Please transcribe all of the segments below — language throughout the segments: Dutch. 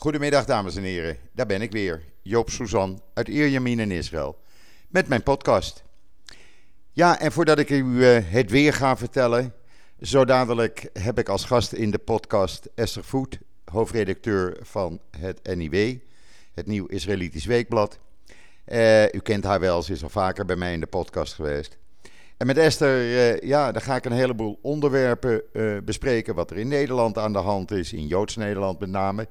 Goedemiddag dames en heren, daar ben ik weer, Joop Suzan uit Ierjemien in Israël, met mijn podcast. Ja, en voordat ik u eh, het weer ga vertellen, zo dadelijk heb ik als gast in de podcast Esther Voet, hoofdredacteur van het NIW, het Nieuw Israëlitisch Weekblad. Uh, u kent haar wel, ze is al vaker bij mij in de podcast geweest. En met Esther, uh, ja, dan ga ik een heleboel onderwerpen bespreken. Wat er in Nederland aan de hand is, in Joods Nederland met name.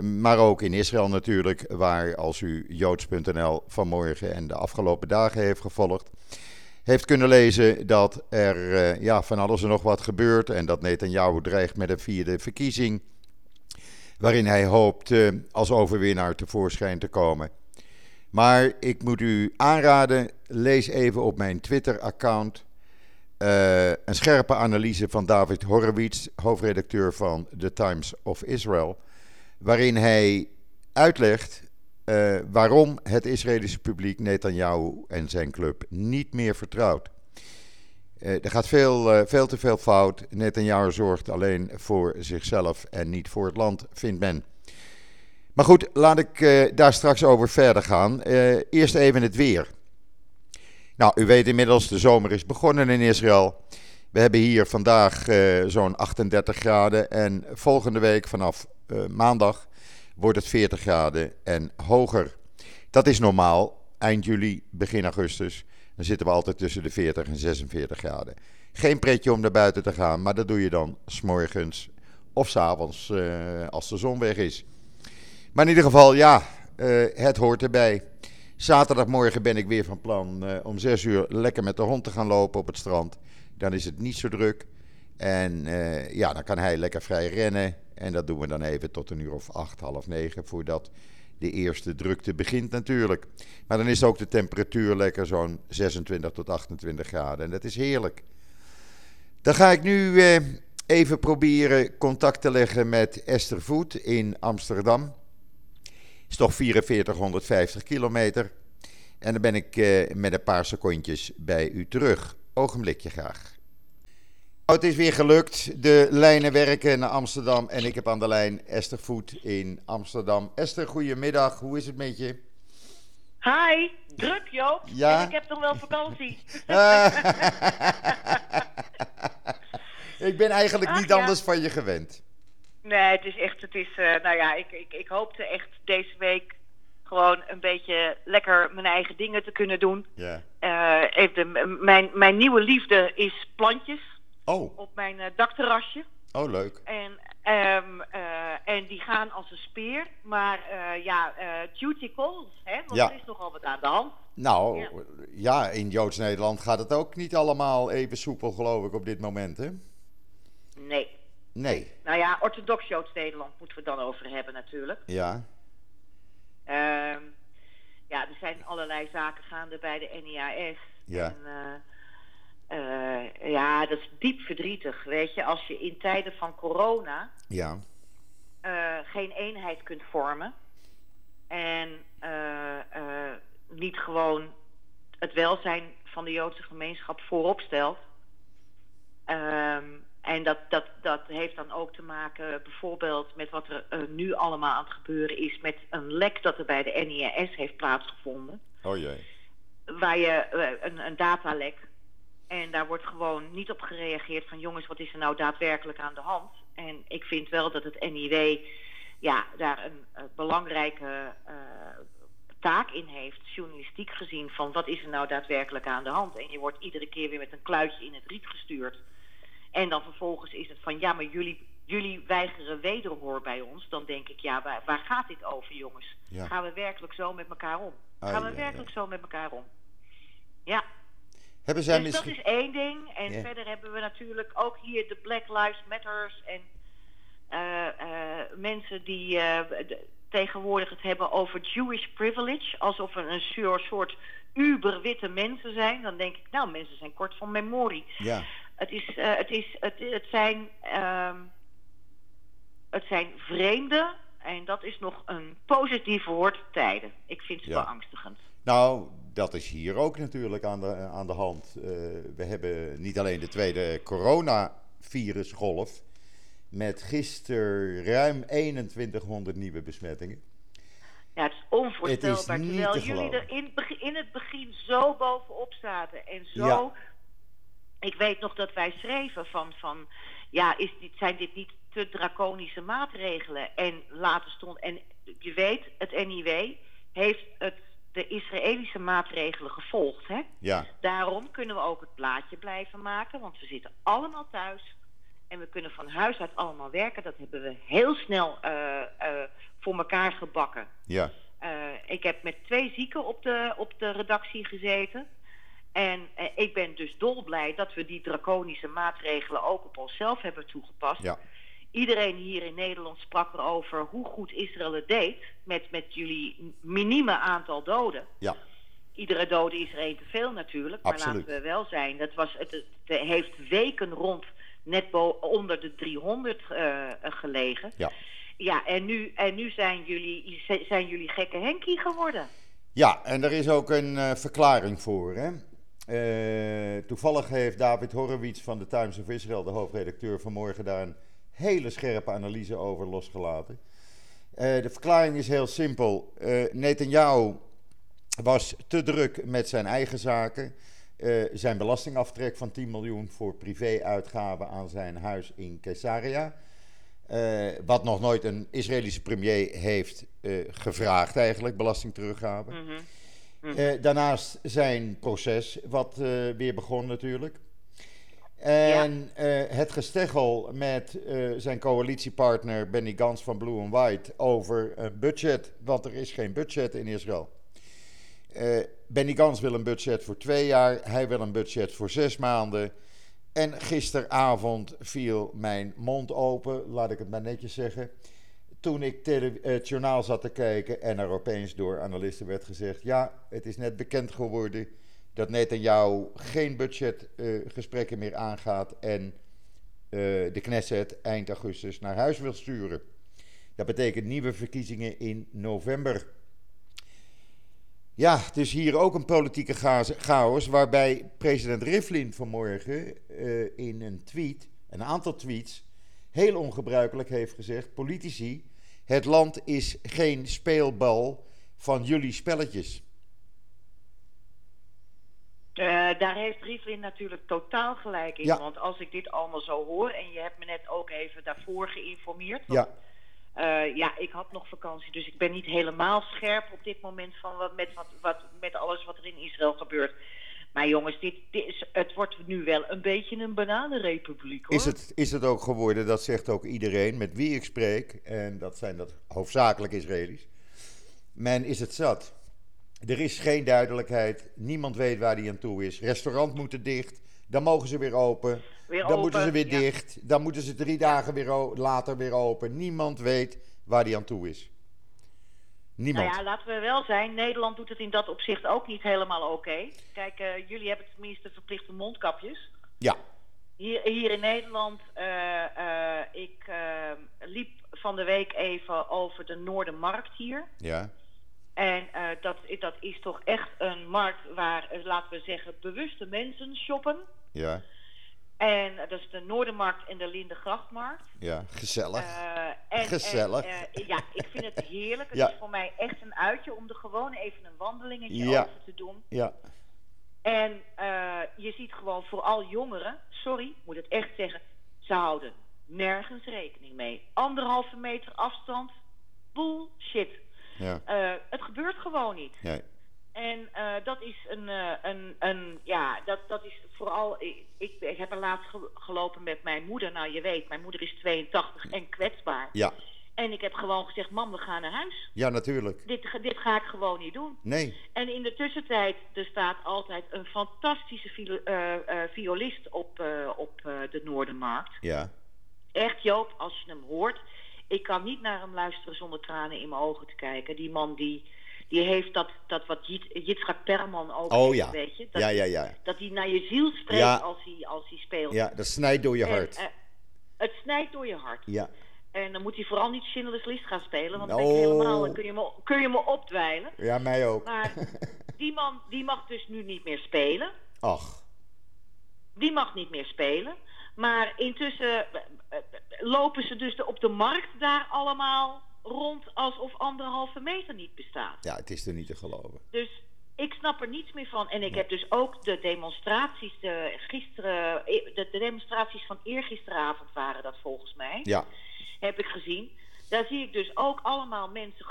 Maar ook in Israël natuurlijk, waar als u joods.nl vanmorgen en de afgelopen dagen heeft gevolgd, heeft kunnen lezen dat er uh, ja, van alles en nog wat gebeurt. En dat Netanyahu dreigt met een vierde verkiezing. Waarin hij hoopt uh, als overwinnaar tevoorschijn te komen. Maar ik moet u aanraden, lees even op mijn Twitter-account uh, een scherpe analyse van David Horowitz, hoofdredacteur van The Times of Israel. Waarin hij uitlegt uh, waarom het Israëlische publiek Netanyahu en zijn club niet meer vertrouwt. Uh, er gaat veel, uh, veel te veel fout. Netanyahu zorgt alleen voor zichzelf en niet voor het land, vindt men. Maar goed, laat ik daar straks over verder gaan. Eerst even het weer. Nou, u weet inmiddels, de zomer is begonnen in Israël. We hebben hier vandaag zo'n 38 graden. En volgende week vanaf maandag wordt het 40 graden en hoger. Dat is normaal. Eind juli, begin augustus. Dan zitten we altijd tussen de 40 en 46 graden. Geen pretje om naar buiten te gaan, maar dat doe je dan s'morgens of s'avonds als de zon weg is. Maar in ieder geval, ja, uh, het hoort erbij. Zaterdagmorgen ben ik weer van plan uh, om 6 uur lekker met de hond te gaan lopen op het strand. Dan is het niet zo druk. En uh, ja, dan kan hij lekker vrij rennen. En dat doen we dan even tot een uur of acht, half negen, voordat de eerste drukte begint natuurlijk. Maar dan is ook de temperatuur lekker zo'n 26 tot 28 graden. En dat is heerlijk. Dan ga ik nu even proberen contact te leggen met Esther Voet in Amsterdam is toch 4450 kilometer. En dan ben ik uh, met een paar secondjes bij u terug. Ogenblikje graag. Nou, het is weer gelukt. De lijnen werken naar Amsterdam. En ik heb aan de lijn Esther Voet in Amsterdam. Esther, goedemiddag. Hoe is het met je? Hi, druk Joop. Ja? En ik heb nog wel vakantie. ik ben eigenlijk Ach, niet ja. anders van je gewend. Nee, het is echt, het is, uh, nou ja, ik, ik, ik hoopte echt deze week gewoon een beetje lekker mijn eigen dingen te kunnen doen. Ja. Uh, even de, mijn, mijn nieuwe liefde is plantjes Oh, op mijn uh, dakterrasje. oh leuk. En, um, uh, en die gaan als een speer. Maar uh, ja, duty calls, hè? want Ja. er is nogal wat aan de hand. Nou, Ja. ja, in Joods Nederland gaat het ook niet allemaal even soepel, geloof ik, op dit moment, hè? Nee. Nee. Nou ja, orthodox Joods Nederland moeten we het dan over hebben natuurlijk. Ja. Ehm ja, er zijn allerlei zaken gaande bij de NIAS. Ja. En, eh, eh, ja, dat is diep verdrietig. Weet je, als je in tijden van corona Ja. eh, geen eenheid kunt vormen. En eh, niet gewoon het welzijn van de Joodse gemeenschap voorop stelt. Ehm, en dat, dat, dat heeft dan ook te maken bijvoorbeeld met wat er nu allemaal aan het gebeuren is met een lek dat er bij de NIS heeft plaatsgevonden. Oh jee. Waar je een, een datalek. En daar wordt gewoon niet op gereageerd van jongens, wat is er nou daadwerkelijk aan de hand? En ik vind wel dat het NIW ja, daar een eh, belangrijke eh, taak in heeft, journalistiek gezien, van wat is er nou daadwerkelijk aan de hand? En je wordt iedere keer weer met een kluitje in het riet gestuurd. En dan vervolgens is het van ja, maar jullie, jullie weigeren wederhoor bij ons. Dan denk ik, ja, waar, waar gaat dit over, jongens? Ja. Gaan we werkelijk zo met elkaar om? Gaan we werkelijk zo met elkaar om? Ja, Hebben zij dus dat is één ding. En verder hebben we natuurlijk ook hier de Black Lives Matters en eh, eh, mensen die eh, tegenwoordig het hebben over Jewish privilege, alsof we een soort- uberwitte mensen zijn. Dan denk ik, nou, mensen zijn kort van memorie. Ja. Het, is, het, is, het, het, zijn, ehm, het zijn vreemde, en dat is nog een positief woord, tijden. Ik vind het Ja. beangstigend. Nou, dat is hier ook natuurlijk aan de, aan de hand. Eh, we hebben niet alleen de tweede coronavirusgolf. Met gisteren ruim 2100 nieuwe besmettingen. Ja, het is onvoorstelbaar. Het is niet terwijl te jullie er in, het begin- in het begin zo bovenop zaten. En zo. Ja. Ik weet nog dat wij schreven van. van ja, is dit, zijn dit niet te draconische maatregelen? En later stond. En je weet, het NIW heeft het, de Israëlische maatregelen gevolgd. Hè? Ja, Daarom kunnen we ook het plaatje blijven maken, want we zitten allemaal thuis. En we kunnen van huis uit allemaal werken. Dat hebben we heel snel eh, eh, voor elkaar gebakken. ja, Eh, ik heb met twee zieken op de, op de redactie gezeten. En ik ben dus dolblij dat we die draconische maatregelen ook op onszelf hebben toegepast. ja, Iedereen hier in Nederland sprak erover hoe goed Israël het deed. Met, met jullie minieme aantal doden. ja, Iedere dode is er één te veel natuurlijk. Maar Absoluut. laten we wel zijn. Dat was, het, het heeft weken rond net onder de 300 eh, gelegen. ja. Ja, en nu, en nu zijn, jullie, zijn jullie gekke Henkie geworden. Ja, en er is ook een eh, verklaring voor. Hè? Eh, toevallig heeft David Horowitz van de Times of Israel, de hoofdredacteur, vanmorgen daar een hele scherpe analyse over losgelaten. Eh, de verklaring is heel simpel. Eh Netanyahu was te druk met zijn eigen zaken. Eh, zijn belastingaftrek van 10 miljoen voor privéuitgaven aan zijn huis in Caesarea. Wat nog nooit een Israëlische premier heeft gevraagd eigenlijk, belastingteruggave. Mhm. Eh, daarnaast zijn proces, wat weer begon natuurlijk. En eh, het gesteggel met eh, zijn coalitiepartner Benny Gantz van Blue and White over een budget, want er is geen budget in Israël. Eh, Benny Gantz wil een budget voor twee jaar, hij wil een budget voor zes maanden. En gisteravond viel mijn mond open, laat ik het maar netjes zeggen. Toen ik het journaal zat te kijken en er opeens door analisten werd gezegd: ja, het is net bekend geworden dat Netanyahu geen budgetgesprekken meer aangaat en eh, de Knesset eind augustus naar huis wil sturen. Dat betekent nieuwe verkiezingen in november. Ja, dus hier ook een politieke chaos- chaos, waarbij president Rivlin vanmorgen eh, in een tweet, een aantal tweets, heel ongebruikelijk heeft gezegd: politici, het land is geen speelbal van jullie spelletjes. Eh, daar heeft Rivlin natuurlijk totaal gelijk in. Ja. Want als ik dit allemaal zo hoor, en je hebt me net ook even daarvoor geïnformeerd. Ja, want, eh, ja, ik had nog vakantie, dus ik ben niet helemaal scherp op dit moment van wat, met, wat, wat, met alles wat er in Israël gebeurt. Maar jongens, dit, dit is, het wordt nu wel een beetje een bananenrepubliek hoor. is het, is het ook geworden, dat zegt ook iedereen met wie ik spreek, en dat zijn dat hoofdzakelijk Israëli's. Men is het zat. Er is geen duidelijkheid, niemand weet waar die aan toe is. Restaurant moeten dicht, dan mogen ze weer open. Weer dan open, moeten ze weer ja. dicht. Dan moeten ze drie dagen weer later weer open. Niemand weet waar die aan toe is. Niemand. Nou ja, laten we wel zijn. Nederland doet het in dat opzicht ook niet helemaal oké. Kijk, eh, jullie hebben tenminste verplichte mondkapjes. Ja, Hier, hier in Nederland, eh, eh, ik liep van de week even over de Noordermarkt hier. ja, En eh, dat, dat is toch echt een markt waar, eh, laten we zeggen, bewuste mensen shoppen. ja, En eh, dat is de Noordermarkt en de Lindegrachtmarkt. ja. Gezellig. En, Gezellig. en, ja, ik vind het heerlijk. Het Ja. is voor mij echt een uitje om er gewoon even een wandelingetje Ja. over te doen. Ja, En je ziet gewoon vooral jongeren, sorry, ik moet het echt zeggen, ze houden nergens rekening mee. Anderhalve meter afstand, bullshit. Ja, Eh, het gebeurt gewoon niet. ja. En eh, dat is een, eh, een, een ja, dat, dat is vooral, ik, ik, heb er laatst ge- gelopen met mijn moeder. Nou, je weet, mijn moeder is 82 en kwetsbaar. Ja, En ik heb gewoon gezegd, mam, we gaan naar huis. ja, natuurlijk. Dit, ga- dit ga ik gewoon niet doen. Nee, En in de tussentijd, er staat altijd een fantastische violist op, op de Noordermarkt. ja, Echt, Joop, als je hem hoort. Ik kan niet naar hem luisteren zonder tranen in mijn ogen te kijken. Die man die, die heeft dat, dat wat Jit, Yitzhak Perman ook Oh heeft, ja. weet je. Dat, ja, ja, ja. dat hij naar je ziel spreekt Ja. als, hij, als hij speelt. Ja, dat snijdt door je En, hart. eh, het snijdt door je hart. Ja, En dan moet hij vooral niet Schindler's List gaan spelen. Want dan Oh. denk ik helemaal, dan kun je, me, kun je me opdwijlen. ja, mij ook. Maar die man die mag dus nu niet meer spelen. Ach, Die mag niet meer spelen. Maar intussen eh, eh, lopen ze dus op de markt daar allemaal rond alsof anderhalve meter niet bestaat. Ja, het is er niet te geloven. Dus ik snap er niets meer van. En ik heb dus ook de demonstraties, de, gisteren, de, de demonstraties van eergisteravond waren dat volgens mij. Ja. Heb ik gezien. Daar zie ik dus ook allemaal mensen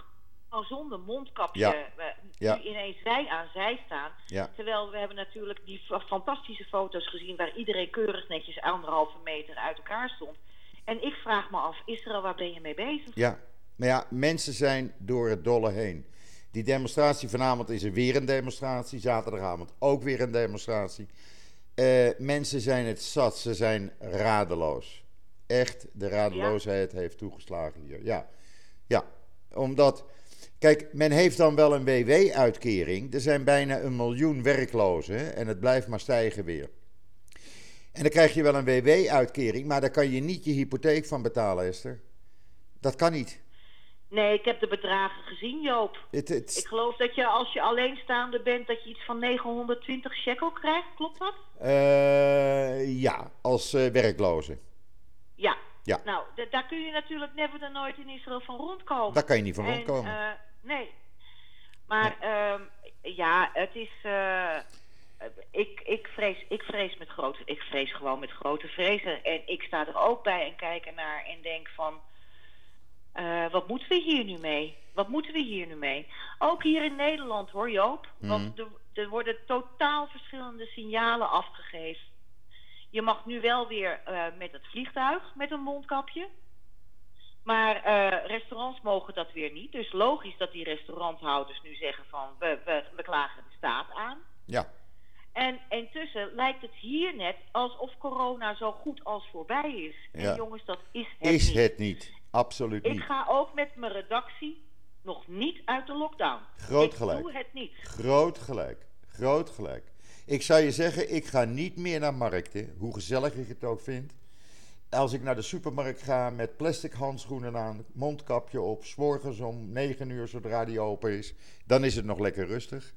gewoon zonder mondkapje Ja. eh, Ja. nu ineens zij aan zij staan. Ja. Terwijl we hebben natuurlijk die fa- fantastische foto's gezien waar iedereen keurig netjes anderhalve meter uit elkaar stond. En ik vraag me af, Israël, waar ben je mee bezig? Ja, maar ja, mensen zijn door het dolle heen. Die demonstratie vanavond is er weer een demonstratie. Zaterdagavond ook weer een demonstratie. Eh, mensen zijn het zat, ze zijn radeloos. Echt, de radeloosheid heeft toegeslagen hier. Ja, ja. omdat, kijk, men heeft dan wel een WW-uitkering. Er zijn bijna een miljoen werklozen en het blijft maar stijgen weer. En dan krijg je wel een WW-uitkering, maar daar kan je niet je hypotheek van betalen, Esther. Dat kan niet. Nee, ik heb de bedragen gezien, Joop. Het, het, Ik geloof dat je als je alleenstaande bent, dat je iets van 920 shekel krijgt. Klopt dat? eh, ja, als eh, werkloze. Ja. Ja. Nou, daar kun je natuurlijk never dan nooit in Israël van rondkomen. Daar kan je niet van En, rondkomen. eh, nee. Maar ehm, ja, het is. eh, ik, ik, vrees, ik vrees met grote. Ik vrees gewoon met grote vrezen. En ik sta er ook bij en kijk ernaar en denk van. eh, wat moeten we hier nu mee? Wat moeten we hier nu mee? Ook hier in Nederland hoor, Joop. Want er, er worden totaal verschillende signalen afgegeven. Je mag nu wel weer eh, met het vliegtuig met een mondkapje. Maar eh, restaurants mogen dat weer niet. Dus logisch dat die restauranthouders nu zeggen van we, we, we klagen de staat aan. ja, En intussen lijkt het hier net alsof corona zo goed als voorbij is. Ja. En jongens, dat is het is niet. het niet. Absoluut Ik niet. ga ook met mijn redactie nog niet uit de lockdown. Groot ik gelijk. doe het niet. Groot gelijk. Groot gelijk. Ik zou je zeggen, ik ga niet meer naar markten, hoe gezellig ik het ook vind. Als ik naar de supermarkt ga met plastic handschoenen aan, mondkapje op, 's morgens om 9 uur zodra die open is, dan is het nog lekker rustig.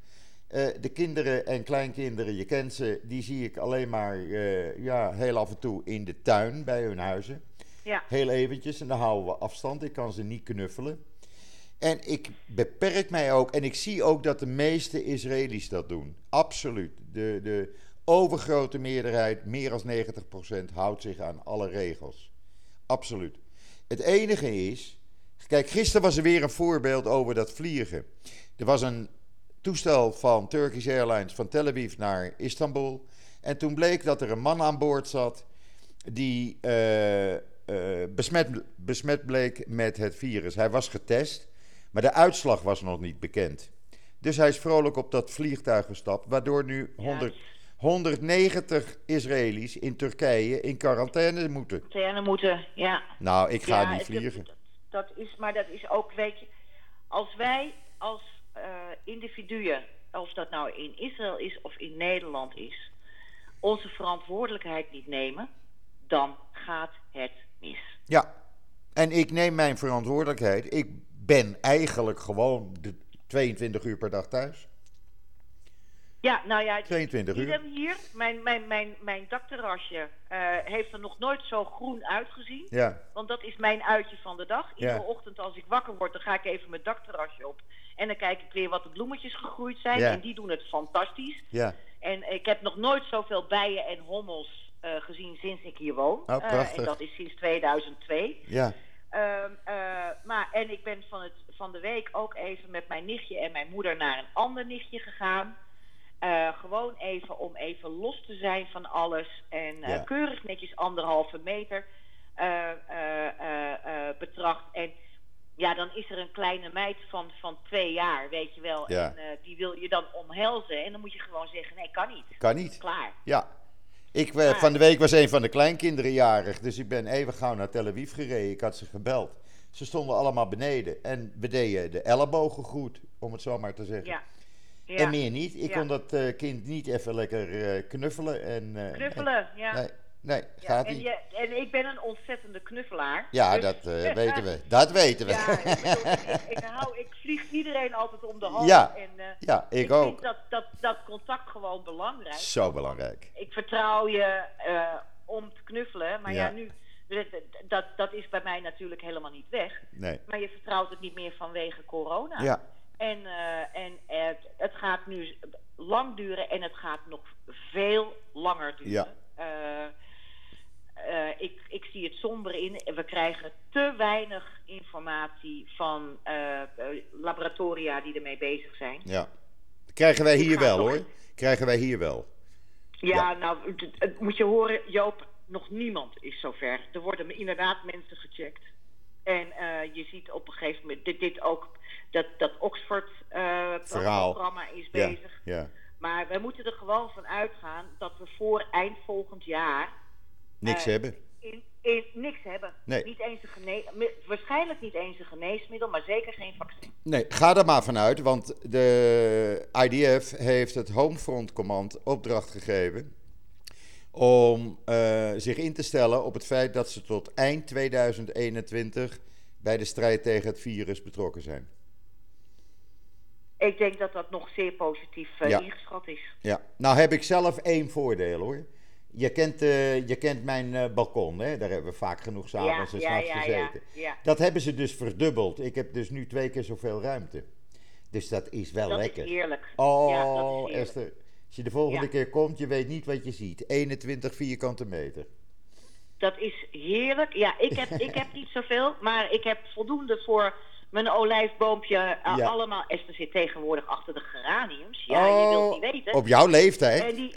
Eh, de kinderen en kleinkinderen, je kent ze, die zie ik alleen maar eh, ja, heel af en toe in de tuin bij hun huizen. Ja. Heel eventjes en dan houden we afstand. Ik kan ze niet knuffelen. En ik beperk mij ook, en ik zie ook dat de meeste Israëli's dat doen. Absoluut. De, de overgrote meerderheid, meer dan 90%, houdt zich aan alle regels. Absoluut. Het enige is, kijk, gisteren was er weer een voorbeeld over dat vliegen. Er was een toestel van Turkish Airlines van Tel Aviv naar Istanbul. En toen bleek dat er een man aan boord zat die eh, eh, besmet, besmet bleek met het virus. Hij was getest, maar de uitslag was nog niet bekend. Dus hij is vrolijk op dat vliegtuig gestapt, waardoor nu 100, 190 Israëli's in Turkije in quarantaine moeten. Quarantaine moeten, ja. Nou, ik ga Ja, niet vliegen. Dat, dat is, maar dat is ook, weet je, als wij als eh, individuen, of dat nou in Israël is of in Nederland is, onze verantwoordelijkheid niet nemen, dan gaat het mis. Ja, en ik neem mijn verantwoordelijkheid. Ik ben eigenlijk gewoon de 22 uur per dag thuis. Ja, nou ja, 22 uur. hier. Mijn, mijn, mijn, mijn dakterrasje eh, heeft er nog nooit zo groen uitgezien. Ja, Want dat is mijn uitje van de dag. Iedere Ja. ochtend als ik wakker word, dan ga ik even mijn dakterrasje op. En dan kijk ik weer wat de bloemetjes gegroeid zijn. Ja. En die doen het fantastisch. ja. En ik heb nog nooit zoveel bijen en hommels eh, gezien sinds ik hier woon. Oh, Eh, prachtig. en dat is sinds 2002. Ja, Ehm, eh, maar, en ik ben van, het, van de week ook even met mijn nichtje en mijn moeder naar een ander nichtje gegaan. Eh, gewoon even om even los te zijn van alles. En eh, Ja. keurig netjes anderhalve meter betracht. En ja, dan is er een kleine meid van, van twee jaar, weet je wel. Ja. En die wil je dan omhelzen. En dan moet je gewoon zeggen, nee, kan niet. kan niet. Klaar. Ja. Ik, eh, van de week was een van de kleinkinderen jarig, dus ik ben even gauw naar Tel Aviv gereden. Ik had ze gebeld. Ze stonden allemaal beneden en we deden de ellebogen goed, om het zo maar te zeggen. Ja. ja. En meer niet. Ik Ja. kon dat eh, kind niet even lekker eh, knuffelen. En, Knuffelen, ja. Nee, nee Ja, gaat en, niet. je, en ik ben een ontzettende knuffelaar. Ja, Dus- dat eh, weten we. Dat weten we. Ja, ik, bedoel, ik, ik, hou, ik vlieg iedereen altijd om de hals. Ja, en, eh, Ja, ik, ik ook. vind dat, dat, dat contact gewoon belangrijk. Zo belangrijk. Ik vertrouw je eh, om te knuffelen. Maar Ja. ja, nu, dat, dat, is bij mij natuurlijk helemaal niet weg. Nee. Maar je vertrouwt het niet meer vanwege corona. Ja, En, en het gaat nu lang duren en het gaat nog veel langer duren. Ja. Eh, ik, ik zie het somber in. We krijgen te weinig informatie van eh, eh, laboratoria die ermee bezig zijn. ja. Krijgen wij hier wel hoor. Krijgen wij hier wel. Ja, Ja. nou, moet je horen, Joop, nog niemand is zover. Er worden inderdaad mensen gecheckt. En je ziet op een gegeven moment dit, dit ook, dat, dat. Oxford-programma is Ja, bezig. ja. Maar we moeten er gewoon van uitgaan dat we voor eind volgend jaar Niks Eh, hebben. in, in, niks hebben. Nee. Niet eens een gene waarschijnlijk niet eens een geneesmiddel, maar zeker geen vaccin. Nee, ga er maar vanuit, want de IDF heeft het Homefront Command opdracht gegeven om eh, zich in te stellen op het feit dat ze tot eind 2021 bij de strijd tegen het virus betrokken zijn. Ik denk dat dat nog zeer positief eh, Ja. ingeschat is. Ja, nou heb ik zelf één voordeel hoor. Je kent, eh, je kent mijn eh, balkon, hè? daar hebben we vaak genoeg s'avonds en ja, s'nachts ja, ja, gezeten. ja. Dat hebben ze dus verdubbeld. Ik heb dus nu twee keer zoveel ruimte. Dus dat is wel Dat lekker. is heerlijk. Oh, dat is. Esther, als je de volgende keer komt, je weet niet wat je ziet. 21 vierkante meter. Dat is heerlijk. Ja, ik heb, ik heb niet zoveel, maar ik heb voldoende voor mijn olijfboompje. eh, Ja. Allemaal. Esther zit tegenwoordig achter de geraniums. Ja, je wilt niet weten. Oh, op jouw leeftijd. En die,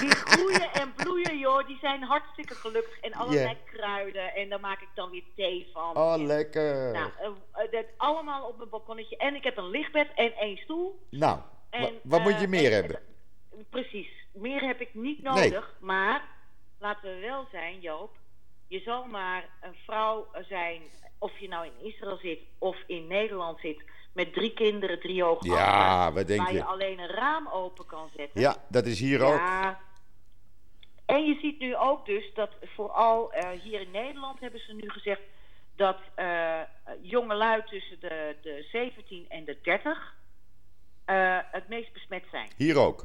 die groeien en bloeien, joh. Die zijn hartstikke gelukkig. En allerlei kruiden. En daar maak ik dan weer thee van. Oh, En, lekker. nou, eh, eh, dat allemaal op mijn balkonnetje. En ik heb een lichtbed en één stoel. Nou, En, wa- wat moet je meer en- hebben? en- precies. Meer heb ik niet Nee. nodig. Maar laten we wel zijn, Joop. Je zal maar een vrouw zijn, of je nou in Israël zit of in Nederland zit, met drie kinderen, drie ogen Ja, achter, wat denk waar je je? alleen een raam open kan zetten. Ja, dat is hier ook. Ja. En je ziet nu ook dus dat vooral eh, hier in Nederland hebben ze nu gezegd dat eh jonge lui tussen de, de 17 en de 30 eh, het meest besmet zijn. Hier ook.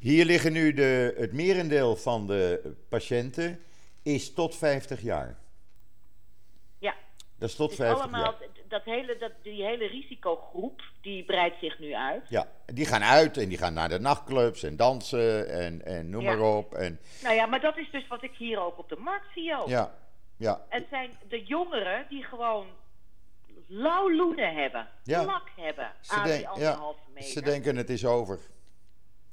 Hier liggen nu de, het merendeel van de patiënten is tot 50 jaar. Ja, Dat is tot dus 50 allemaal, jaar. dat hele, dat, die hele risicogroep, die breidt zich nu uit. Ja, die gaan uit en die gaan naar de nachtclubs en dansen en, en noem Ja. maar op. En, Nou ja, maar dat is dus wat ik hier ook op de markt zie ook. ja, ja, Het zijn de jongeren die gewoon lauwloenen hebben, Ja. hebben ze, aan die ja, anderhalve meter. ze denken het is over.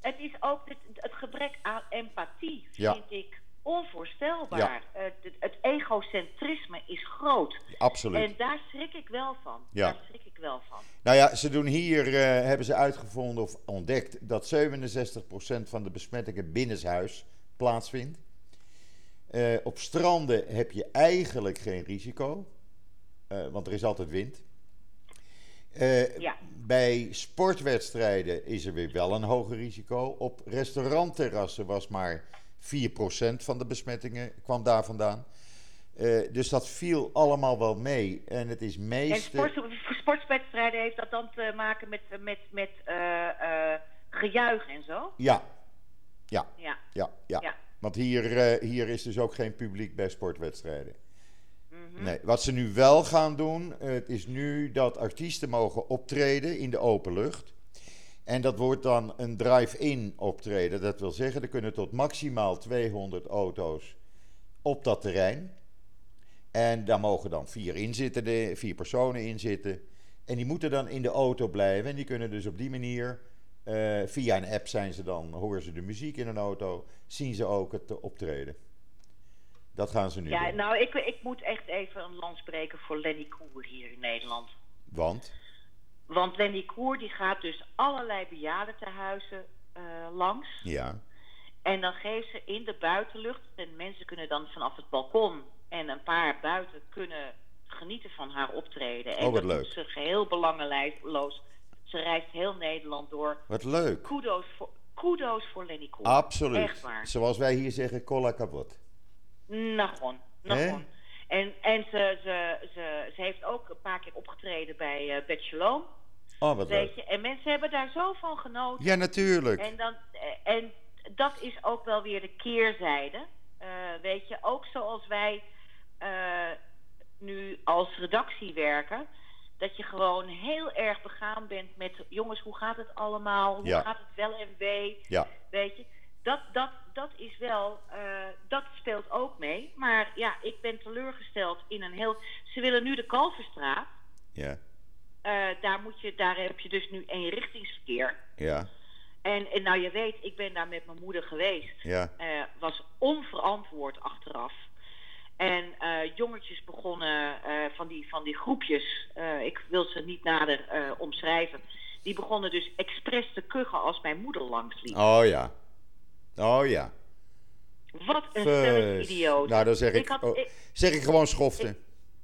Het is ook het, het gebrek aan empathie, Ja. vind ik onvoorstelbaar. Ja. Het, het, het egocentrisme is groot. Absoluut. En daar schrik ik wel van. Ja. Daar schrik ik wel van. Nou ja, ze doen hier, eh, hebben ze uitgevonden of ontdekt dat 67% van de besmettingen binnenshuis plaatsvindt. Eh, op stranden heb je eigenlijk geen risico, eh, want er is altijd wind. Eh, Ja. Bij sportwedstrijden is er weer wel een hoger risico. Op restaurantterrassen was maar 4% van de besmettingen kwam daar vandaan. Eh, dus dat viel allemaal wel mee. En het is En meeste... sport, sportwedstrijden heeft dat dan te maken met, met, met eh, eh, gejuich en zo? Ja, ja, Ja. ja, ja. Ja. Want hier, hier is dus ook geen publiek bij sportwedstrijden. Mhm. Nee, wat ze nu wel gaan doen, het is nu dat artiesten mogen optreden in de open lucht. En dat wordt dan een drive-in optreden. Dat wil zeggen, er kunnen tot maximaal 200 auto's op dat terrein. En daar mogen dan vier, inzittenden, vier personen in zitten. En die moeten dan in de auto blijven. En die kunnen dus op die manier, eh, via een app zijn ze dan, horen ze de muziek in een auto, zien ze ook het optreden. Dat gaan ze nu Ja, doen. nou, ik, ik moet echt even een lans breken voor Lenny Koer hier in Nederland. Want? Want Lenny Koer die gaat dus allerlei bejaardentehuizen eh langs. Ja. En dan geeft ze in de buitenlucht. En mensen kunnen dan vanaf het balkon en een paar buiten kunnen genieten van haar optreden. En Oh, wat dat leuk. ze geheel belangeloos. Ze reist heel Nederland door. Wat leuk. Kudos voor, kudos voor Lenny Koer. Absoluut. Echt waar. Zoals wij hier zeggen, cola kapot. Hè? Nagon. En, en ze, ze, ze, ze heeft ook een paar keer opgetreden bij uh, Bet Shalom. Oh, wat Weet leuk. je, en mensen hebben daar zo van genoten. Ja, natuurlijk. En, dan, eh, en dat is ook wel weer de keerzijde. Eh, weet je, ook zoals wij eh, nu als redactie werken. Dat je gewoon heel erg begaan bent met jongens, hoe gaat het allemaal? Hoe Ja. gaat het wel en wee? Ja, Weet je, dat, dat, dat is wel, eh, dat speelt ook mee. Maar ja, ik ben teleurgesteld in een heel. Ze willen nu de Kalverstraat. ja, Eh, daar, moet je, daar heb je dus nu eenrichtingsverkeer. ja, En, en nou, je weet, ik ben daar met mijn moeder geweest. ja, Eh, was onverantwoord achteraf. En jongetjes begonnen van, die, van die groepjes, ik wil ze niet nader omschrijven, die begonnen dus expres te kuchen als mijn moeder langsliep. oh ja, oh ja. Wat een stelletje idioot. Nou, dan zeg ik, Ik had- oh, ik- zeg ik gewoon schoften.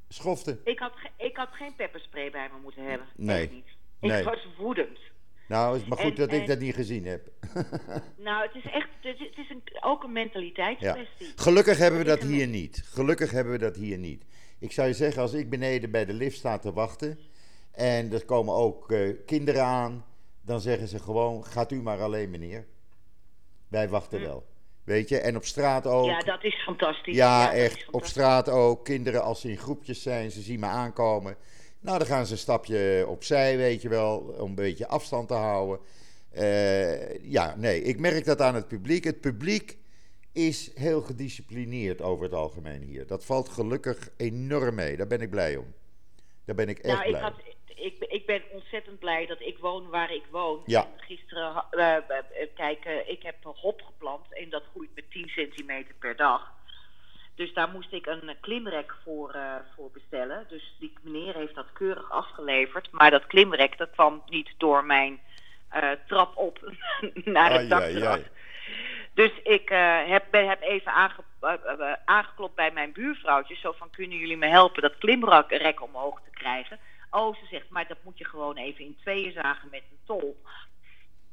Schoften. Ik had, ik had geen pepperspray bij me moeten hebben. Nee. Echt niet. Ik Nee. was woedend. Nou, is maar goed En- dat ik dat niet gezien heb. Nou, het is echt, het is, een, ook een Ja. mentaliteitskwestie. Gelukkig hebben we dat hier niet. Gelukkig hebben we dat hier niet. Ik zou je zeggen, als ik beneden bij de lift sta te wachten en er komen ook eh, kinderen aan, dan zeggen ze gewoon: gaat u maar alleen, meneer. Wij wachten wel. Weet je, en op straat ook. Hm. Ja, dat is fantastisch. Ja, echt. Op straat ook. Kinderen, als ze in groepjes zijn, ze zien me aankomen. Nou, dan gaan ze een stapje opzij, weet je wel, om een beetje afstand te houden. Eh, ja, nee, ik merk dat aan het publiek. Het publiek is heel gedisciplineerd over het algemeen hier. Dat valt gelukkig enorm mee. Daar ben ik blij om. Daar ben ik echt Nou, ik, blij had. Ik, ik ben ontzettend blij dat ik woon waar ik woon. Ja. En gisteren, ha- eh, eh, kijk, ik heb hop geplant en dat groeit met 10 centimeter per dag. Dus daar moest ik een klimrek voor, eh, voor bestellen. Dus die meneer heeft dat keurig afgeleverd. Maar dat klimrek, dat kwam niet door mijn trap op naar het Ai, dak ai, terras. ai. Dus ik heb, heb even aange, aangeklopt bij mijn buurvrouwtjes. Zo van, kunnen jullie me helpen dat klimrek omhoog te krijgen? Oh, ze zegt, maar dat moet je gewoon even in tweeën zagen met een tol.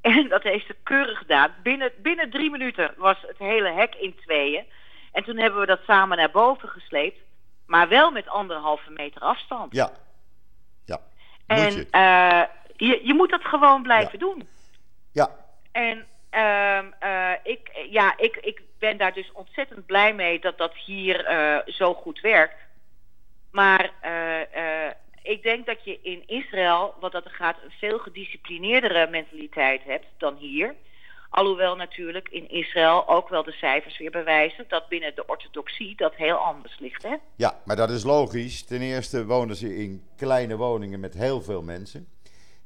En dat heeft ze keurig gedaan. Binnen, binnen drie minuten was het hele hek in tweeën. En toen hebben we dat samen naar boven gesleept. Maar wel met anderhalve meter afstand. Ja. Ja. En je. eh, je, je moet dat gewoon blijven Ja. doen. Ja. En ehm, eh, ik, ja, ik, ik ben daar dus ontzettend blij mee dat dat hier eh, zo goed werkt. Maar ik denk dat je in Israël, wat dat gaat, een veel gedisciplineerdere mentaliteit hebt dan hier. Alhoewel natuurlijk in Israël ook wel de cijfers weer bewijzen dat binnen de orthodoxie dat heel anders ligt. Hè? Ja, maar dat is logisch. Ten eerste wonen ze in kleine woningen met heel veel mensen.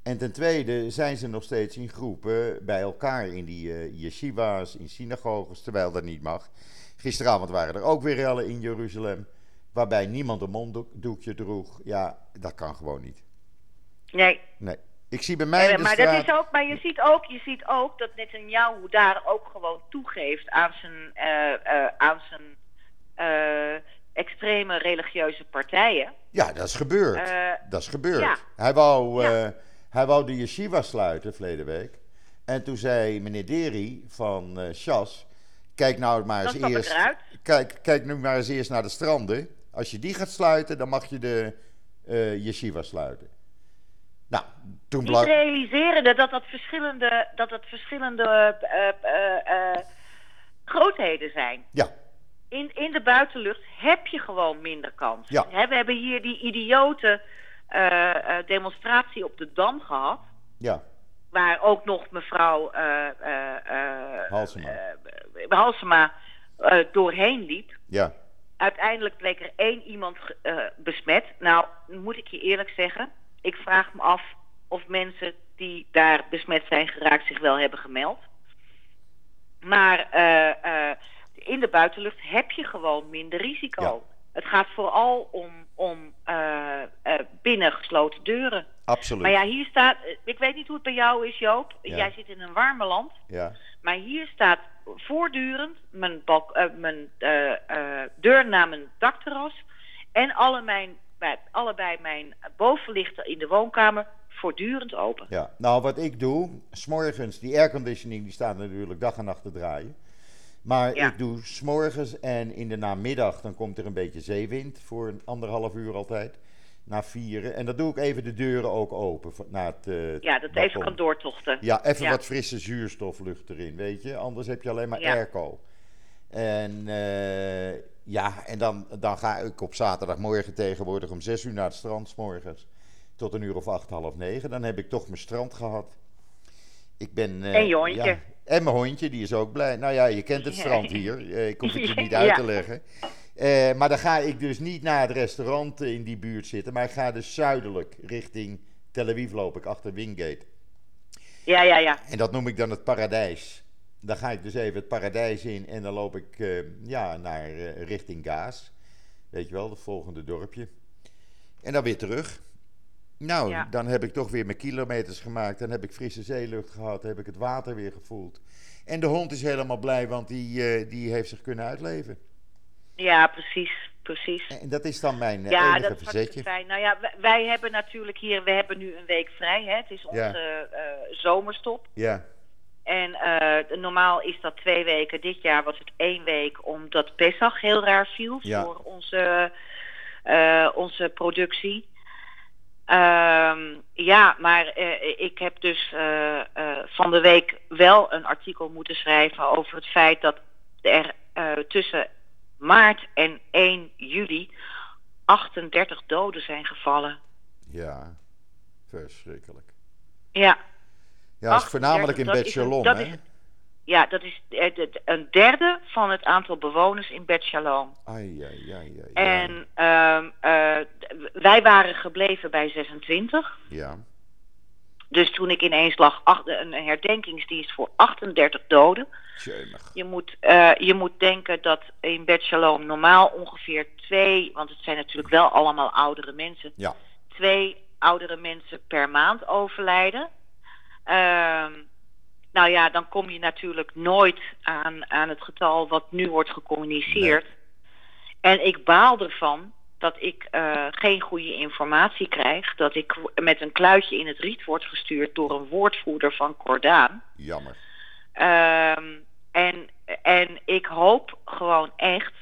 En ten tweede zijn ze nog steeds in groepen bij elkaar in die eh yeshiva's, in synagoges, terwijl dat niet mag. Gisteravond waren er ook weer rellen in Jeruzalem, waarbij niemand een monddoekje droeg. Ja, dat kan gewoon niet. Nee, Nee. Ik zie bij mij in de maar, straat... dat is ook, maar je ziet ook, je ziet ook dat Netanyahu daar ook gewoon toegeeft aan zijn, eh, eh, aan zijn eh, extreme religieuze partijen. Ja, dat is gebeurd. Dat is gebeurd. ja. Hij, wou, Ja. hij wou de yeshiva sluiten verleden week. En toen zei meneer Deri van Shas... Kijk nou maar eens eerst... Kijk, kijk nu maar eens eerst naar de stranden. Als je die gaat sluiten, dan mag je de eh yeshiva sluiten. Nou, toen Niet blak... realiseren dat dat verschillende, dat dat verschillende eh, eh, grootheden zijn. Ja, In, in de buitenlucht heb je gewoon minder kans. Ja. We hebben hier die idiote demonstratie op de Dam gehad. ja, Waar ook nog mevrouw Halsema. Halsema doorheen liep. ja. Uiteindelijk bleek er één iemand eh, besmet. Nou, moet ik je eerlijk zeggen, ik vraag me af of mensen die daar besmet zijn geraakt zich wel hebben gemeld. Maar eh, eh, in de buitenlucht heb je gewoon minder risico. Het gaat vooral om, om eh, eh, binnengesloten deuren. Absoluut. Maar ja, hier staat. Ik weet niet hoe het bij jou is, Joop. Ja. Jij zit in een warme land. Ja, Maar hier staat voortdurend mijn, balk, eh, mijn deur naar mijn dakterras. En alle mijn, allebei mijn bovenlichten in de woonkamer voortdurend open. ja. Nou, wat ik doe, s'morgens, die airconditioning die staat natuurlijk dag en nacht te draaien. Maar Ja. ik doe s'morgens en in de namiddag, dan komt er een beetje zeewind voor een anderhalf uur altijd. Na vieren. En dan doe ik even de deuren ook open naar het. eh, Ja, dat even kan doortochten. Ja, even Ja. wat frisse zuurstoflucht erin, weet je. Anders heb je alleen maar Ja. airco. En eh, ja, en dan, dan ga ik op zaterdagmorgen tegenwoordig om 6 uur naar het strand, 's morgens. Tot een uur of acht, half negen. Dan heb ik toch mijn strand gehad. Ik ben, eh, En ja, en mijn hondje, die is ook blij. Nou ja, je kent het strand hier. Eh, Ik hoef het je niet uit te leggen. Eh, maar dan ga ik dus niet naar het restaurant in die buurt zitten. Maar ik ga dus zuidelijk richting Tel Aviv loop ik achter Wingate. Ja, ja, ja. En dat noem ik dan het paradijs. Dan ga ik dus even het paradijs in en dan loop ik eh, ja, naar richting Gaas. Weet je wel, het volgende dorpje. En dan weer terug. Nou, Ja. dan heb ik toch weer mijn kilometers gemaakt. Dan heb ik frisse zeelucht gehad. heb ik het water weer gevoeld. En de hond is helemaal blij, want die, eh, die heeft zich kunnen uitleven. Ja, precies, precies. En dat is dan mijn eh, Ja, enige dat is verzetje. fijn. Nou ja, wij, wij hebben natuurlijk hier, we hebben nu een week vrij. Hè? Het is onze Ja. eh, zomerstop. Ja, En normaal is dat twee weken. Dit jaar was het één week, omdat Pesach heel raar viel Ja. voor onze, onze productie. Ehm, ja, maar eh, ik heb dus eh, eh, van de week wel een artikel moeten schrijven over het feit dat er tussen maart en 1 juli 38 doden zijn gevallen. ja. Verschrikkelijk. Ja, Ja, dat is 38, voornamelijk in dat hè? is- ja dat is eh, een derde van het aantal bewoners in Bet Shalom. Ai, ai, ai, ai, ai. En ehm, eh, wij waren gebleven bij 26. Ja, Dus toen ik ineens lag, ach- een herdenkingsdienst voor 38 doden. Je moet, eh, je moet denken dat in Bet Shalom normaal ongeveer twee, want het zijn natuurlijk wel allemaal oudere mensen, Ja, twee oudere mensen per maand overlijden. Ehm, nou ja, dan kom je natuurlijk nooit aan, aan het getal wat nu wordt gecommuniceerd. En ik baal ervan dat ik eh, geen goede informatie krijg. Dat ik met een kluitje in het riet word gestuurd door een woordvoerder van Cordaan. jammer. Ehm, en, en ik hoop gewoon echt,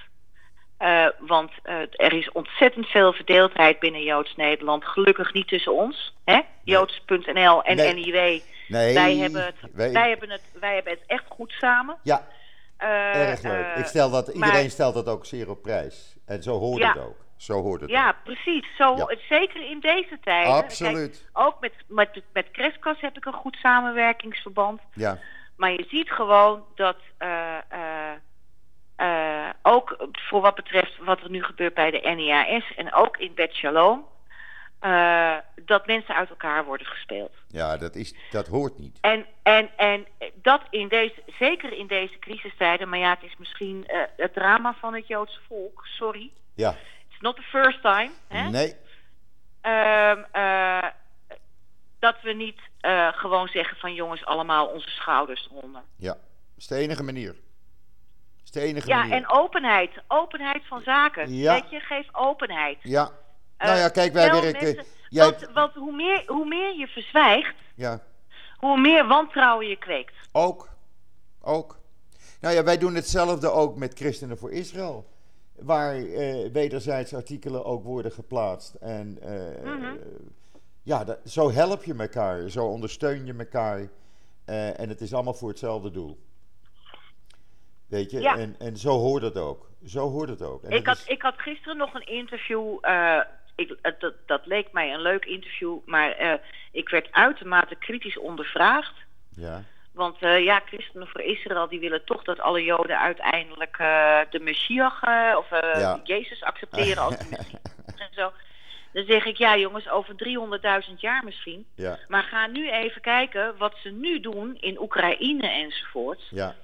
eh, want eh, er is ontzettend veel verdeeldheid binnen Joods Nederland. Gelukkig niet tussen ons, hè? Joods.nl en Nee. NIW. Nee, Wij, hebben het, wij- wij, hebben het, wij hebben het echt goed samen. Ja, Eh, erg leuk. eh, Ik stel dat, maar- iedereen stelt dat ook zeer op prijs. En zo hoort Ja. het ook. Zo hoort het Ja, ook. precies. Zo, Ja. Zeker in deze tijden. Absoluut. Kijk, ook met, met, met Crescas heb ik een goed samenwerkingsverband. Ja, Maar je ziet gewoon dat eh, ook voor wat betreft wat er nu gebeurt bij de NIAS en ook in Bet Shalom, eh, dat mensen uit elkaar worden gespeeld. ja dat, is, dat hoort niet. En, en, en dat in deze, zeker in deze crisistijden, maar ja, het is misschien eh, het drama van het Joodse volk, sorry. Ja, It's not the first time. Hè? nee, Ehm, eh, dat we niet gewoon zeggen van jongens, allemaal onze schouders eronder. ja. Dat is de enige manier. De enige Ja, manier. en openheid. Openheid van zaken. Ja. Weet je, geef openheid. Ja, nou ja, kijk, wij werken... mensen- jij want hoe, meer, hoe meer je verzwijgt, ja, hoe meer wantrouwen je kweekt. ook. Ook. Nou ja, wij doen hetzelfde ook met Christenen voor Israël. Waar eh, wederzijds artikelen ook worden geplaatst. En eh, Mhm. ja, dat- zo help je elkaar. Zo ondersteun je elkaar. Eh, en het is allemaal voor hetzelfde doel. Weet je? Ja. En, en zo hoort het ook. Zo hoort het ook. En Ik had, is- ik had gisteren nog een interview. eh, ik, het- dat, dat leek mij een leuk interview. Maar eh, ik werd uitermate kritisch ondervraagd. Ja, Want eh, ja, christenen voor Israël die willen toch dat alle Joden uiteindelijk eh, de Messias eh, of eh, Ja. Jezus accepteren als en zo. Dan zeg ik ja jongens, over 300.000 jaar misschien. ja, Maar ga nu even kijken wat ze nu doen in Oekraïne enzovoort. ja,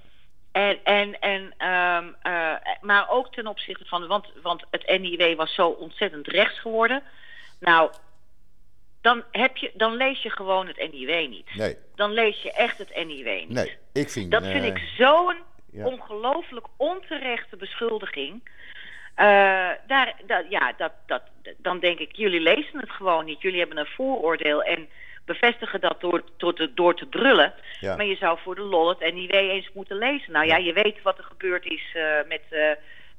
En, en, en, ehm, eh, maar ook ten opzichte van, want, want het NIW was zo ontzettend rechts geworden. Nou, dan, heb je, dan lees je gewoon het NIW niet. nee, Dan lees je echt het NIW niet. nee. Ik vind... Dat vind eh, ik zo'n ja. ongelooflijk onterechte beschuldiging. Eh, daar, dat, ja, dat, dat, dan denk ik, jullie lezen het gewoon niet. Jullie hebben een vooroordeel en bevestigen dat door, door, te, door te brullen. Ja. Maar je zou voor de lol het NIW eens moeten lezen. Nou ja, je weet wat er gebeurd is eh, met eh,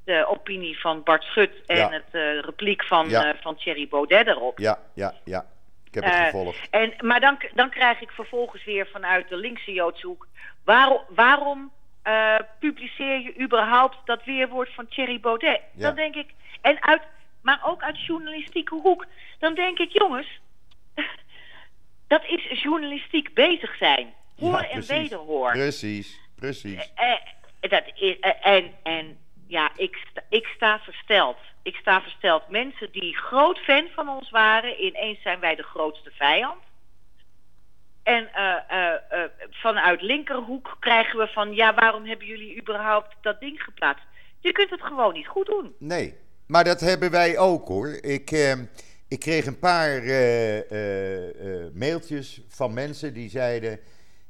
de opinie van Bart Schut... en Ja. het eh, repliek van, van Thierry Baudet erop. Ja, ja, ja. Ik heb het gevolgd. En, maar dan, dan krijg ik vervolgens weer vanuit de linkse Joodse hoek... Waarom, waarom publiceer je überhaupt dat weerwoord van Thierry Baudet? Ja. Dan denk ik, en uit, maar ook uit journalistieke hoek. Dan denk ik, jongens, dat is journalistiek bezig zijn. Hoor Ja, en wederhoor. Precies, precies. Eh, dat is, eh, en, en ja, ik, sta, ik sta versteld. Ik sta versteld. Mensen die groot fan van ons waren, ineens zijn wij de grootste vijand. En eh, eh, eh, vanuit linkerhoek krijgen we van, ja, waarom hebben jullie überhaupt dat ding geplaatst? Je kunt het gewoon niet goed doen. Nee, maar dat hebben wij ook hoor. Ik, eh, ik kreeg een paar eh, eh, eh, mailtjes van mensen die zeiden: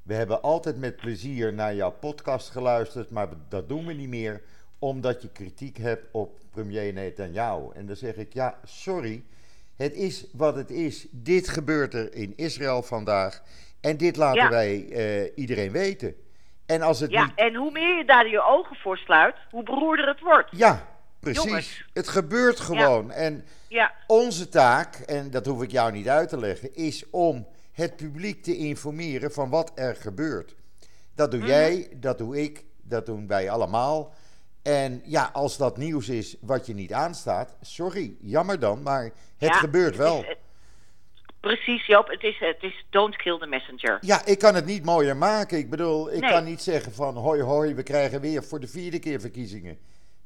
We hebben altijd met plezier naar jouw podcast geluisterd, maar dat doen we niet meer omdat je kritiek hebt op premier Netanyahu. En dan zeg ik: Ja, sorry. Het is wat het is. Dit gebeurt er in Israël vandaag. En dit laten Ja. wij iedereen weten. En als het Ja, niet en hoe meer je daar je ogen voor sluit, hoe beroerder het wordt. Ja, precies. Jongens. Het gebeurt gewoon. En Ja, onze taak, en dat hoef ik jou niet uit te leggen, is om het publiek te informeren van wat er gebeurt. Dat Mhm. doe jij, dat doe ik, dat doen wij allemaal. En ja, als dat nieuws is wat je niet aanstaat, sorry, jammer dan, maar het Ja, gebeurt wel. is- precies, Joop. Het is, het is don't kill the messenger. Ja, ik kan het niet mooier maken. Ik bedoel, ik Nee. kan niet zeggen van hoi hoi, we krijgen weer voor de vierde keer verkiezingen.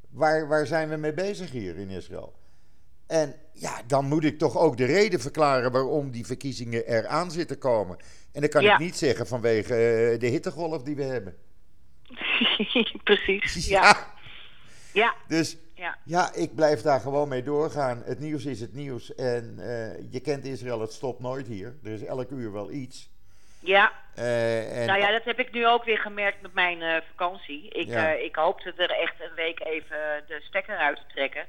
Waar, waar zijn we mee bezig hier in Israël? En ja, dan moet ik toch ook de reden verklaren waarom die verkiezingen eraan zitten komen. En dan kan Ja. ik niet zeggen vanwege eh, de hittegolf die we hebben. precies, ja. Ja, Dus ja. ja, ik blijf daar gewoon mee doorgaan. Het nieuws is het nieuws. En eh, je kent Israël, het stopt nooit hier. Er is elk uur wel iets. ja. Eh, en, Nou ja, dat heb ik nu ook weer gemerkt met mijn vakantie. Ik, ik hoopte er echt een week even de stekker uit te trekken.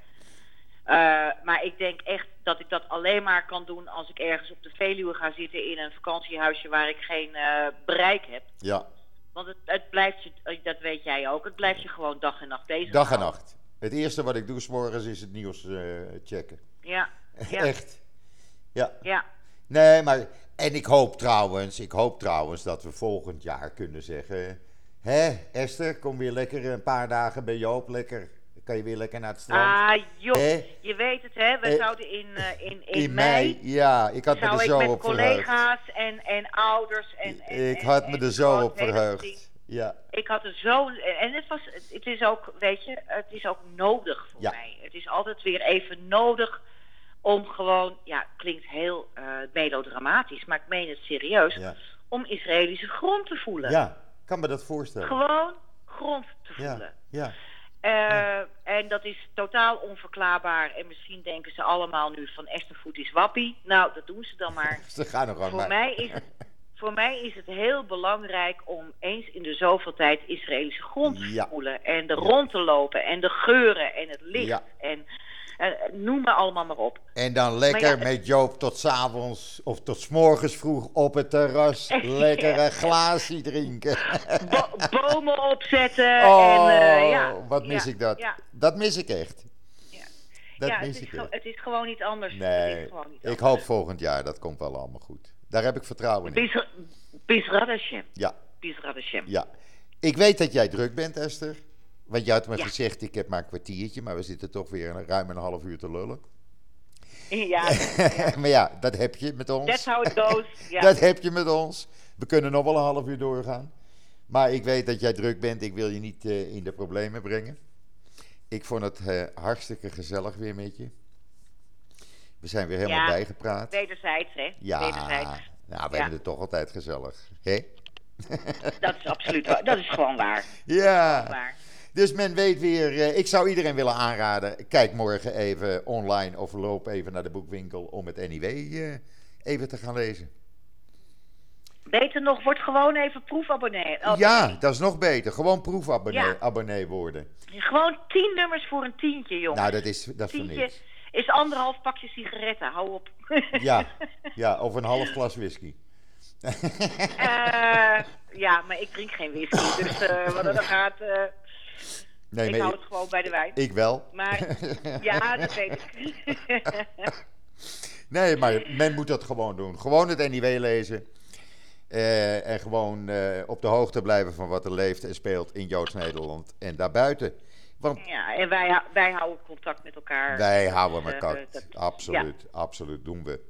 Eh, maar ik denk echt dat ik dat alleen maar kan doen als ik ergens op de Veluwe ga zitten in een vakantiehuisje waar ik geen eh, bereik heb. ja, Want het, het blijft je, eh, dat weet jij ook, het blijft je gewoon dag en nacht bezig. Dag en nacht. Het eerste wat ik doe 's morgens is het nieuws checken. Ja, ja, Echt. Ja. ja. Nee, maar. En ik hoop trouwens, ik hoop trouwens dat we volgend jaar kunnen zeggen. Hé, Esther, kom weer lekker een paar dagen bij Joop. Lekker. Kan je weer lekker naar het strand. Ah, joh, Hè? je weet het hè, we Eh, zouden in, eh, in, in, in mei. Ja, ik had me er ik zo op verheugd. collega's en, en ouders en, en Ik had me er zo op verheugd. Ja, Ik had er zo en het was het is ook weet je het is ook nodig voor Ja. mij. Het is altijd weer even nodig om gewoon ja klinkt heel eh, melodramatisch, maar ik meen het serieus ja. om Israëlische grond te voelen. Ja, kan me dat voorstellen. Gewoon grond te Ja, voelen. Ja. Eh, En dat is totaal onverklaarbaar. En misschien denken ze allemaal nu van Esther Voet is wappie. Nou, dat doen ze dan maar. Ze gaan nog aan voor, mij. mij is het, voor mij is het heel belangrijk om eens in de zoveel tijd Israëlische grond te Ja. voelen. En er rond te lopen. En de geuren en het licht. En noem maar allemaal maar op. En dan lekker ja, met Joop tot 's avonds of tot 's morgens vroeg op het terras. lekker een glaasje drinken. Bo- bomen opzetten. Oh, en, eh, ja, wat mis ja, ik dat? Dat mis ik echt. ja. Dat ja, het, is ik het is gewoon niet anders. Nee, ik hoop volgend jaar, dat komt wel allemaal goed. Daar heb ik vertrouwen in. Hashem. Ja, ja. Ik weet dat jij druk bent, Esther. Want je had me Ja. gezegd, ik heb maar een kwartiertje, maar we zitten toch weer een, ruim een half uur te lullen. Ja, maar ja, dat heb je met ons. that's how it goes. Dat heb je met ons. We kunnen nog wel een half uur doorgaan. Maar ik weet dat jij druk bent. Ik wil je niet eh, in de problemen brengen. Ik vond het eh, hartstikke gezellig weer met je. We zijn weer helemaal Ja. bijgepraat. Wederzijds, hè? Ja, Wederzijds. nou, we Ja. hebben het toch altijd gezellig. Hè? Dat is absoluut waar. Dat is gewoon waar. Ja, waar. Dus men weet weer. eh, ik zou iedereen willen aanraden. Kijk morgen even online of loop even naar de boekwinkel om het NIW eh, even te gaan lezen. Beter nog, word gewoon even proefabonnee. Ja, dat is nog beter. Gewoon proefabonnee Ja. abonnee worden. Gewoon tien nummers voor een tientje, jongen. Nou, dat is, dat is voor tientje niks. is anderhalf pakje sigaretten. Hou op. Ja, ja, of een half glas whisky. Eh, ja, maar ik drink geen whisky. Dus eh, wat er dan gaat... Nee, ik hou het gewoon bij de wijn. ik wel. Maar ja, dat weet ik. Nee, maar men moet dat gewoon doen. Gewoon het NIW lezen. Eh, en gewoon eh, op de hoogte blijven van wat er leeft en speelt in Joods Nederland en daarbuiten. Want Ja, en wij, wij houden contact met elkaar. wij houden Dus, elkaar. eh, dat- absoluut, absoluut doen we.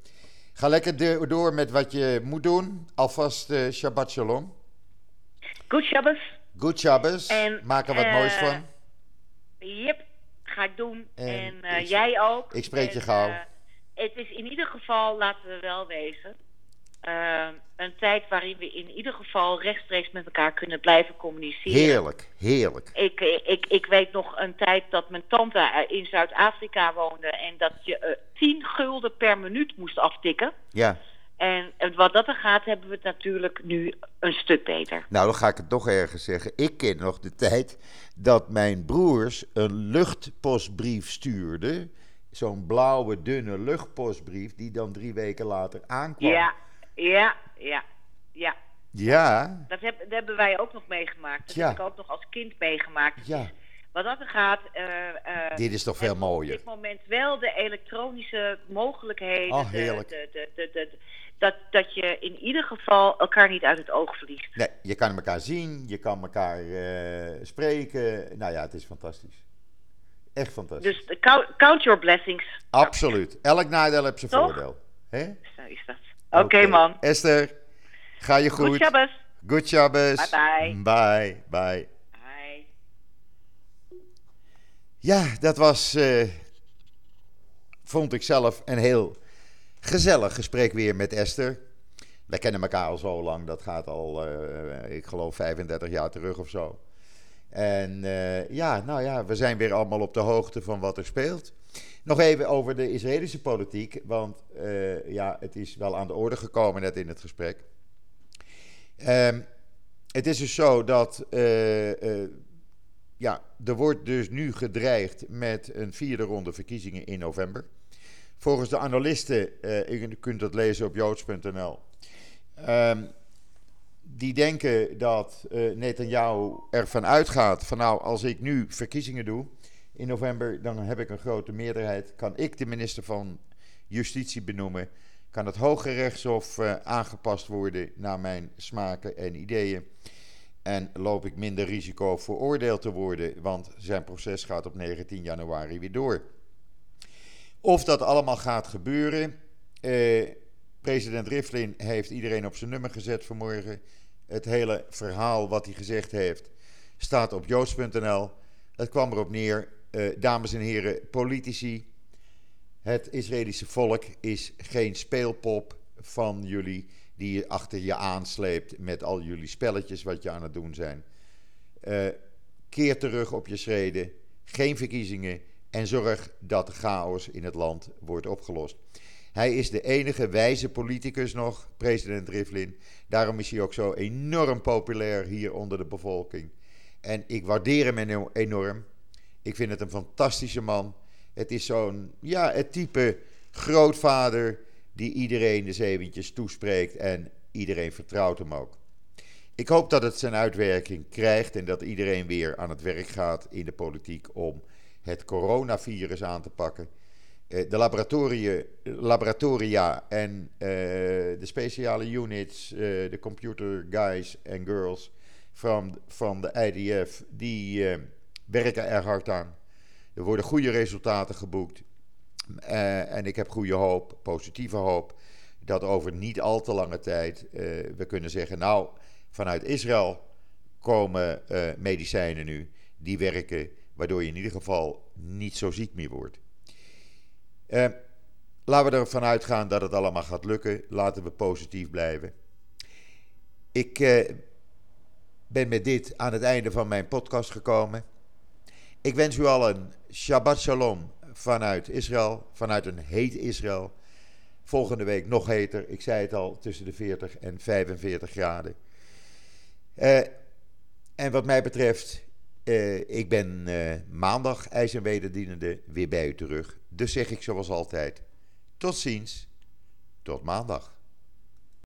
Ga lekker door met wat je moet doen. Alvast Shabbat Shalom. Good Shabbos. Good Shabbos. En, Maak er wat eh, moois van. Yep, ga ik doen. En En, eh, ik- jij ook. ik spreek je gauw. eh, het is in ieder geval, laten we wel wezen, een tijd waarin we in ieder geval rechtstreeks met elkaar kunnen blijven communiceren. Heerlijk, heerlijk. Ik, ik, ik weet nog een tijd dat mijn tante in Zuid-Afrika woonde en dat je eh 10 gulden per minuut moest aftikken. Ja, En wat dat er gaat, hebben we het natuurlijk nu een stuk beter. nou dan ga ik het toch ergens zeggen. Ik ken nog de tijd dat mijn broers een luchtpostbrief stuurden. Zo'n blauwe, dunne luchtpostbrief die dan drie weken later aankwam. Ja, ja, ja, ja. Ja, Dat, heb, dat hebben wij ook nog meegemaakt. Dat Ja. heb ik ook nog als kind meegemaakt. ja. Wat dat er gaat... eh, eh, Dit is toch veel mooier. Op dit moment wel de elektronische mogelijkheden. Oh, heerlijk. de- de- de- de- dat, dat je in ieder geval elkaar niet uit het oog verliest. Nee, je kan elkaar zien, je kan elkaar eh, spreken. Nou ja, het is fantastisch. Echt fantastisch. Dus count, count your blessings. Absoluut. Elk nadeel heeft zijn Toch? voordeel. Hè? Zo is dat. Oké, man. Esther, ga je goed. Goed Shabbos. Good Shabbos. Bye, Bye, bye. Bye. Ja, dat was, eh, vond ik zelf, een heel gezellig gesprek weer met Esther. Wij kennen elkaar al zo lang, dat gaat al, eh, ik geloof, 35 jaar terug of zo. En eh, ja, nou ja, we zijn weer allemaal op de hoogte van wat er speelt. Nog even over de Israëlische politiek, want eh, ja, het is wel aan de orde gekomen net in het gesprek. Ehm, het is dus zo dat ja, er wordt dus nu gedreigd met een vierde ronde verkiezingen in november. Volgens de analisten, eh, je kunt dat lezen op joods.nl, ehm, die denken dat eh Netanyahu ervan uitgaat van nou, als ik nu verkiezingen doe in november, dan heb ik een grote meerderheid. Kan ik de minister van Justitie benoemen? Kan het Hoge Rechtshof eh, aangepast worden naar mijn smaken en ideeën? En loop ik minder risico veroordeeld te worden, want zijn proces gaat op 19 januari weer door. Of dat allemaal gaat gebeuren. eh, president Rivlin heeft iedereen op zijn nummer gezet vanmorgen. Het hele verhaal wat hij gezegd heeft staat op joods.nl. Het kwam erop neer, eh, dames en heren, politici. Het Israëlische volk is geen speelpop van jullie die je achter je aansleept met al jullie spelletjes wat je aan het doen zijn. Eh, keer terug op je schreden, geen verkiezingen en zorg dat de chaos in het land wordt opgelost. Hij is de enige wijze politicus nog, president Rivlin. Daarom is hij ook zo enorm populair hier onder de bevolking. En ik waardeer hem eno- enorm. Ik vind het een fantastische man. Het is zo'n, ja, het type grootvader die iedereen de zeventjes toespreekt en iedereen vertrouwt hem ook. Ik hoop dat het zijn uitwerking krijgt en dat iedereen weer aan het werk gaat in de politiek om het coronavirus aan te pakken. Eh, De laboratoria, en eh, de speciale units, eh, de computer guys en girls van, van de IDF, die werken er hard aan. Er worden goede resultaten geboekt. En ik heb goede hoop, positieve hoop, dat over niet al te lange tijd we kunnen zeggen: Nou, vanuit Israël komen medicijnen nu die werken, waardoor je in ieder geval niet zo ziek meer wordt. Eh, laten we ervan uitgaan dat het allemaal gaat lukken. Laten we positief blijven. Ik eh, ben met dit aan het einde van mijn podcast gekomen. Ik wens u al een Shabbat Shalom vanuit Israël, vanuit een heet Israël. Volgende week nog heter. Ik zei het al, tussen de 40 en 45 graden. Eh, en wat mij betreft, eh, ik ben eh, maandag ijs en wederdienende weer bij u terug. Dus zeg ik zoals altijd, tot ziens, tot maandag.